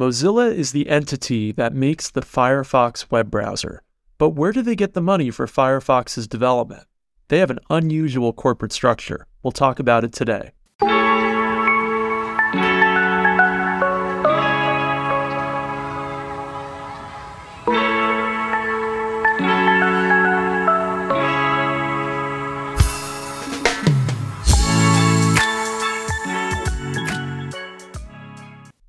Mozilla is the entity that makes the Firefox web browser. But where do they get the money for Firefox's development? They have an unusual corporate structure. We'll talk about it today.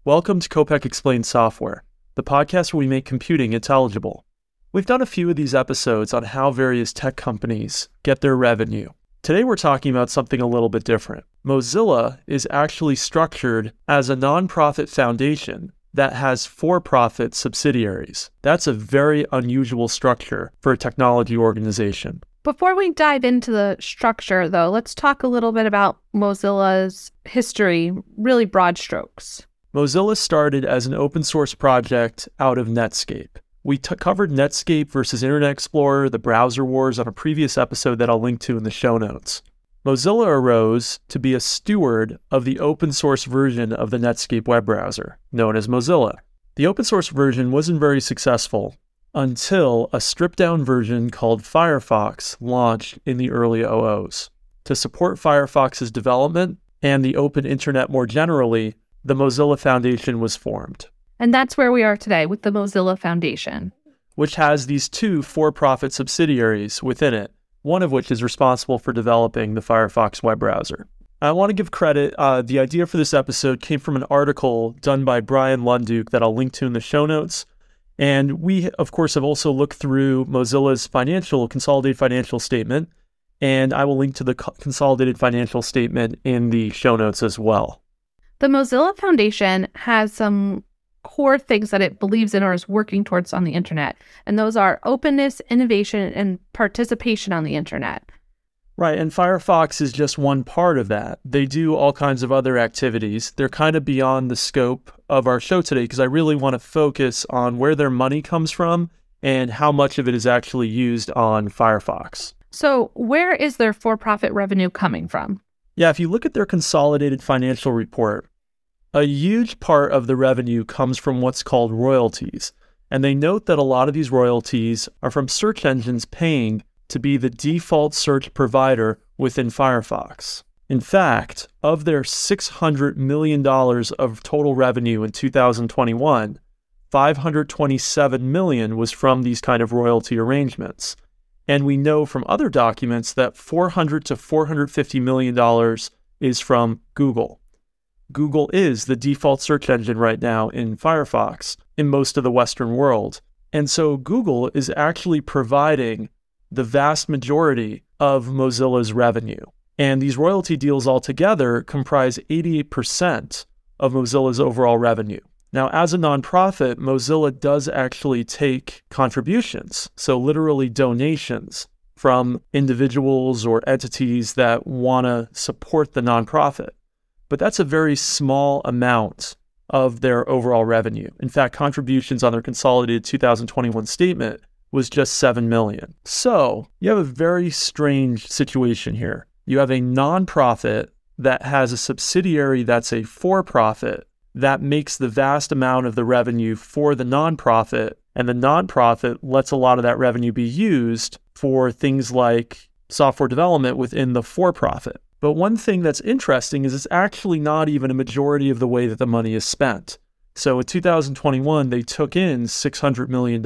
Welcome to Kopec Explains Software, the podcast where we make computing intelligible. We've done a few of these episodes on how various tech companies get their revenue. Today we're talking about something a little bit different. Mozilla is actually structured as a nonprofit foundation that has for profit subsidiaries. That's a very unusual structure for a technology organization. Before we dive into the structure, though, let's talk a little bit about Mozilla's history, really broad strokes. Mozilla started as an open source project out of Netscape. We t- covered Netscape versus Internet Explorer, the browser wars on a previous episode that I'll link to in the show notes. Mozilla arose to be a steward of the open source version of the Netscape web browser, known as Mozilla. The open source version wasn't very successful until a stripped down version called Firefox launched in the early oh OOs. To support Firefox's development and the open internet more generally, the Mozilla Foundation was formed. And that's where we are today with the Mozilla Foundation, which has these two for profit subsidiaries within it, one of which is responsible for developing the Firefox web browser. I want to give credit. Uh, the idea for this episode came from an article done by Bryan Lunduke that I'll link to in the show notes. And we, of course, have also looked through Mozilla's financial, consolidated financial statement. And I will link to the consolidated financial statement in the show notes as well. The Mozilla Foundation has some core things that it believes in or is working towards on the internet. And those are openness, innovation, and participation on the internet. Right. And Firefox is just one part of that. They do all kinds of other activities. They're kind of beyond the scope of our show today because I really want to focus on where their money comes from and how much of it is actually used on Firefox. So, where is their for profit revenue coming from? Yeah, if you look at their consolidated financial report, a huge part of the revenue comes from what's called royalties, and they note that a lot of these royalties are from search engines paying to be the default search provider within Firefox. In fact, of their $600 million of total revenue in 2021, 527 million was from these kind of royalty arrangements. And we know from other documents that 400 to 450 million dollars is from Google. Google is the default search engine right now in Firefox in most of the Western world. And so Google is actually providing the vast majority of Mozilla's revenue. And these royalty deals altogether comprise 88% of Mozilla's overall revenue. Now, as a nonprofit, Mozilla does actually take contributions, so literally donations from individuals or entities that want to support the nonprofit but that's a very small amount of their overall revenue. In fact, contributions on their consolidated 2021 statement was just 7 million. So, you have a very strange situation here. You have a nonprofit that has a subsidiary that's a for profit that makes the vast amount of the revenue for the nonprofit, and the nonprofit lets a lot of that revenue be used for things like software development within the for profit. But one thing that's interesting is it's actually not even a majority of the way that the money is spent. So in 2021, they took in $600 million,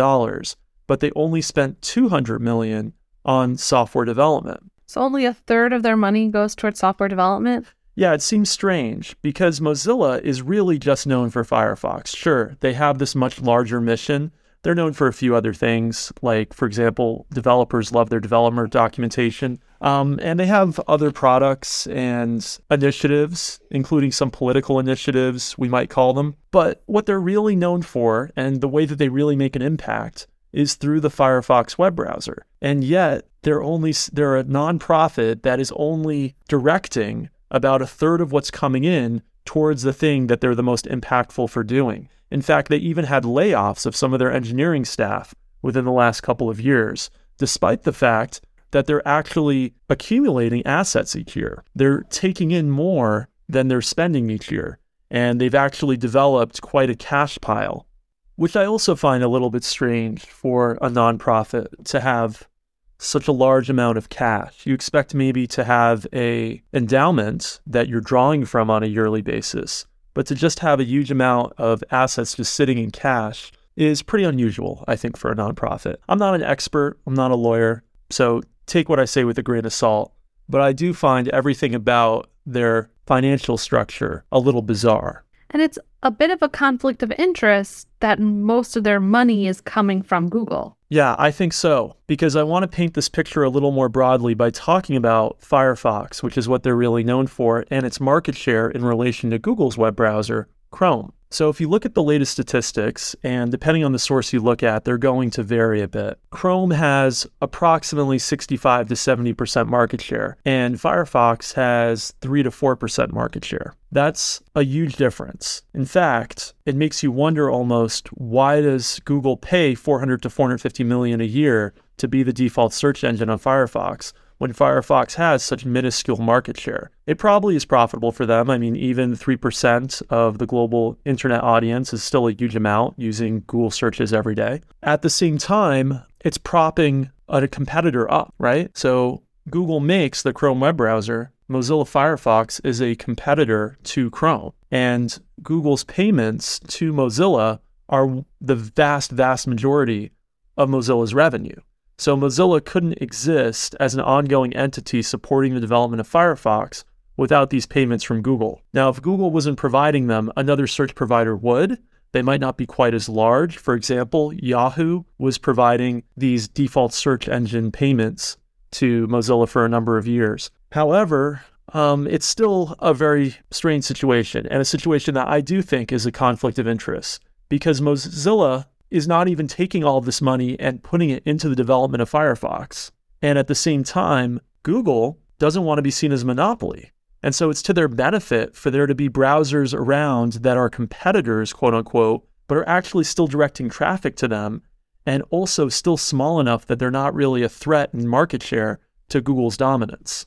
but they only spent 200 million on software development. So only a third of their money goes towards software development? Yeah, it seems strange because Mozilla is really just known for Firefox. Sure, they have this much larger mission, they're known for a few other things, like, for example, developers love their developer documentation. Um, and they have other products and initiatives, including some political initiatives, we might call them. But what they're really known for, and the way that they really make an impact, is through the Firefox web browser. And yet, they're only they're a nonprofit that is only directing about a third of what's coming in towards the thing that they're the most impactful for doing. In fact, they even had layoffs of some of their engineering staff within the last couple of years, despite the fact that they're actually accumulating assets each year. They're taking in more than they're spending each year. and they've actually developed quite a cash pile, which I also find a little bit strange for a nonprofit to have such a large amount of cash. You expect maybe to have a endowment that you're drawing from on a yearly basis, but to just have a huge amount of assets just sitting in cash is pretty unusual, I think, for a nonprofit. I'm not an expert, I'm not a lawyer, so take what I say with a grain of salt, but I do find everything about their financial structure a little bizarre. And it's a bit of a conflict of interest that most of their money is coming from Google. Yeah, I think so. Because I want to paint this picture a little more broadly by talking about Firefox, which is what they're really known for, and its market share in relation to Google's web browser, Chrome. So if you look at the latest statistics, and depending on the source you look at, they're going to vary a bit. Chrome has approximately 65 to 70% market share, and Firefox has 3 to 4% market share. That's a huge difference. In fact, it makes you wonder almost why does Google pay 400 to 450 million a year to be the default search engine on Firefox when Firefox has such minuscule market share. It probably is profitable for them. I mean, even 3% of the global internet audience is still a huge amount using Google searches every day. At the same time, it's propping a competitor up, right? So Google makes the Chrome web browser. Mozilla Firefox is a competitor to Chrome. And Google's payments to Mozilla are the vast, vast majority of Mozilla's revenue. So Mozilla couldn't exist as an ongoing entity supporting the development of Firefox without these payments from Google. Now, if Google wasn't providing them, another search provider would. They might not be quite as large. For example, Yahoo was providing these default search engine payments to Mozilla for a number of years. However, um, it's still a very strange situation and a situation that I do think is a conflict of interest because Mozilla is not even taking all of this money and putting it into the development of Firefox. And at the same time, Google doesn't want to be seen as a monopoly. And so it's to their benefit for there to be browsers around that are competitors, quote unquote, but are actually still directing traffic to them and also still small enough that they're not really a threat in market share to Google's dominance.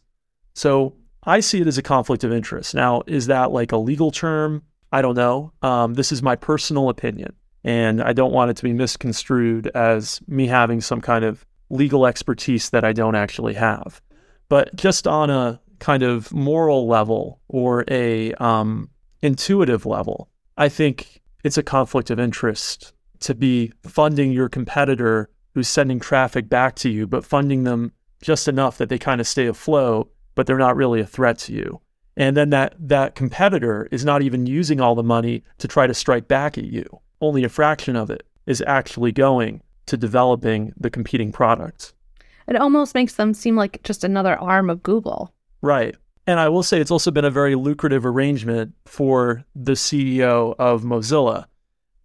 So I see it as a conflict of interest. Now, is that like a legal term? I don't know. Um, this is my personal opinion. And I don't want it to be misconstrued as me having some kind of legal expertise that I don't actually have. But just on a kind of moral level or a um, intuitive level, I think it's a conflict of interest to be funding your competitor who's sending traffic back to you, but funding them just enough that they kind of stay afloat, but they're not really a threat to you. And then that that competitor is not even using all the money to try to strike back at you only a fraction of it is actually going to developing the competing products. It almost makes them seem like just another arm of Google. Right. And I will say it's also been a very lucrative arrangement for the CEO of Mozilla.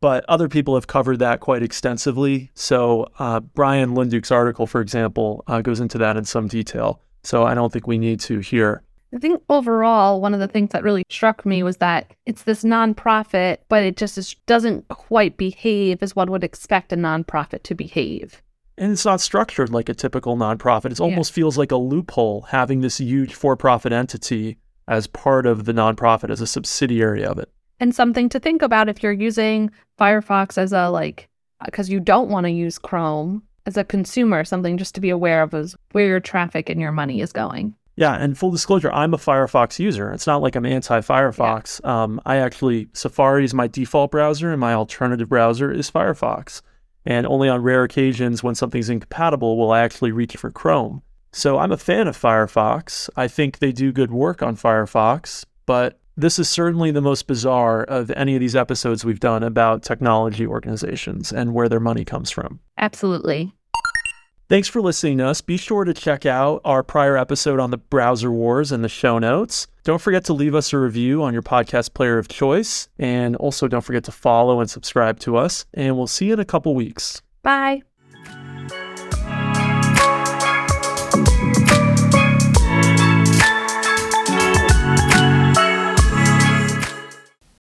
But other people have covered that quite extensively. So, uh, Bryan Lunduke's article, for example, uh, goes into that in some detail. So, I don't think we need to here. I think overall, one of the things that really struck me was that it's this nonprofit, but it just is, doesn't quite behave as one would expect a nonprofit to behave. And it's not structured like a typical nonprofit. It almost yeah. feels like a loophole having this huge for profit entity as part of the nonprofit, as a subsidiary of it. And something to think about if you're using Firefox as a like, uh, because you don't want to use Chrome as a consumer, something just to be aware of is where your traffic and your money is going. Yeah, and full disclosure, I'm a Firefox user. It's not like I'm anti-Firefox. Yeah. Um, I actually Safari is my default browser, and my alternative browser is Firefox. And only on rare occasions, when something's incompatible, will I actually reach for Chrome. So I'm a fan of Firefox. I think they do good work on Firefox, but this is certainly the most bizarre of any of these episodes we've done about technology organizations and where their money comes from. Absolutely. Thanks for listening to us. Be sure to check out our prior episode on the browser wars in the show notes. Don't forget to leave us a review on your podcast player of choice. And also don't forget to follow and subscribe to us. And we'll see you in a couple weeks. Bye.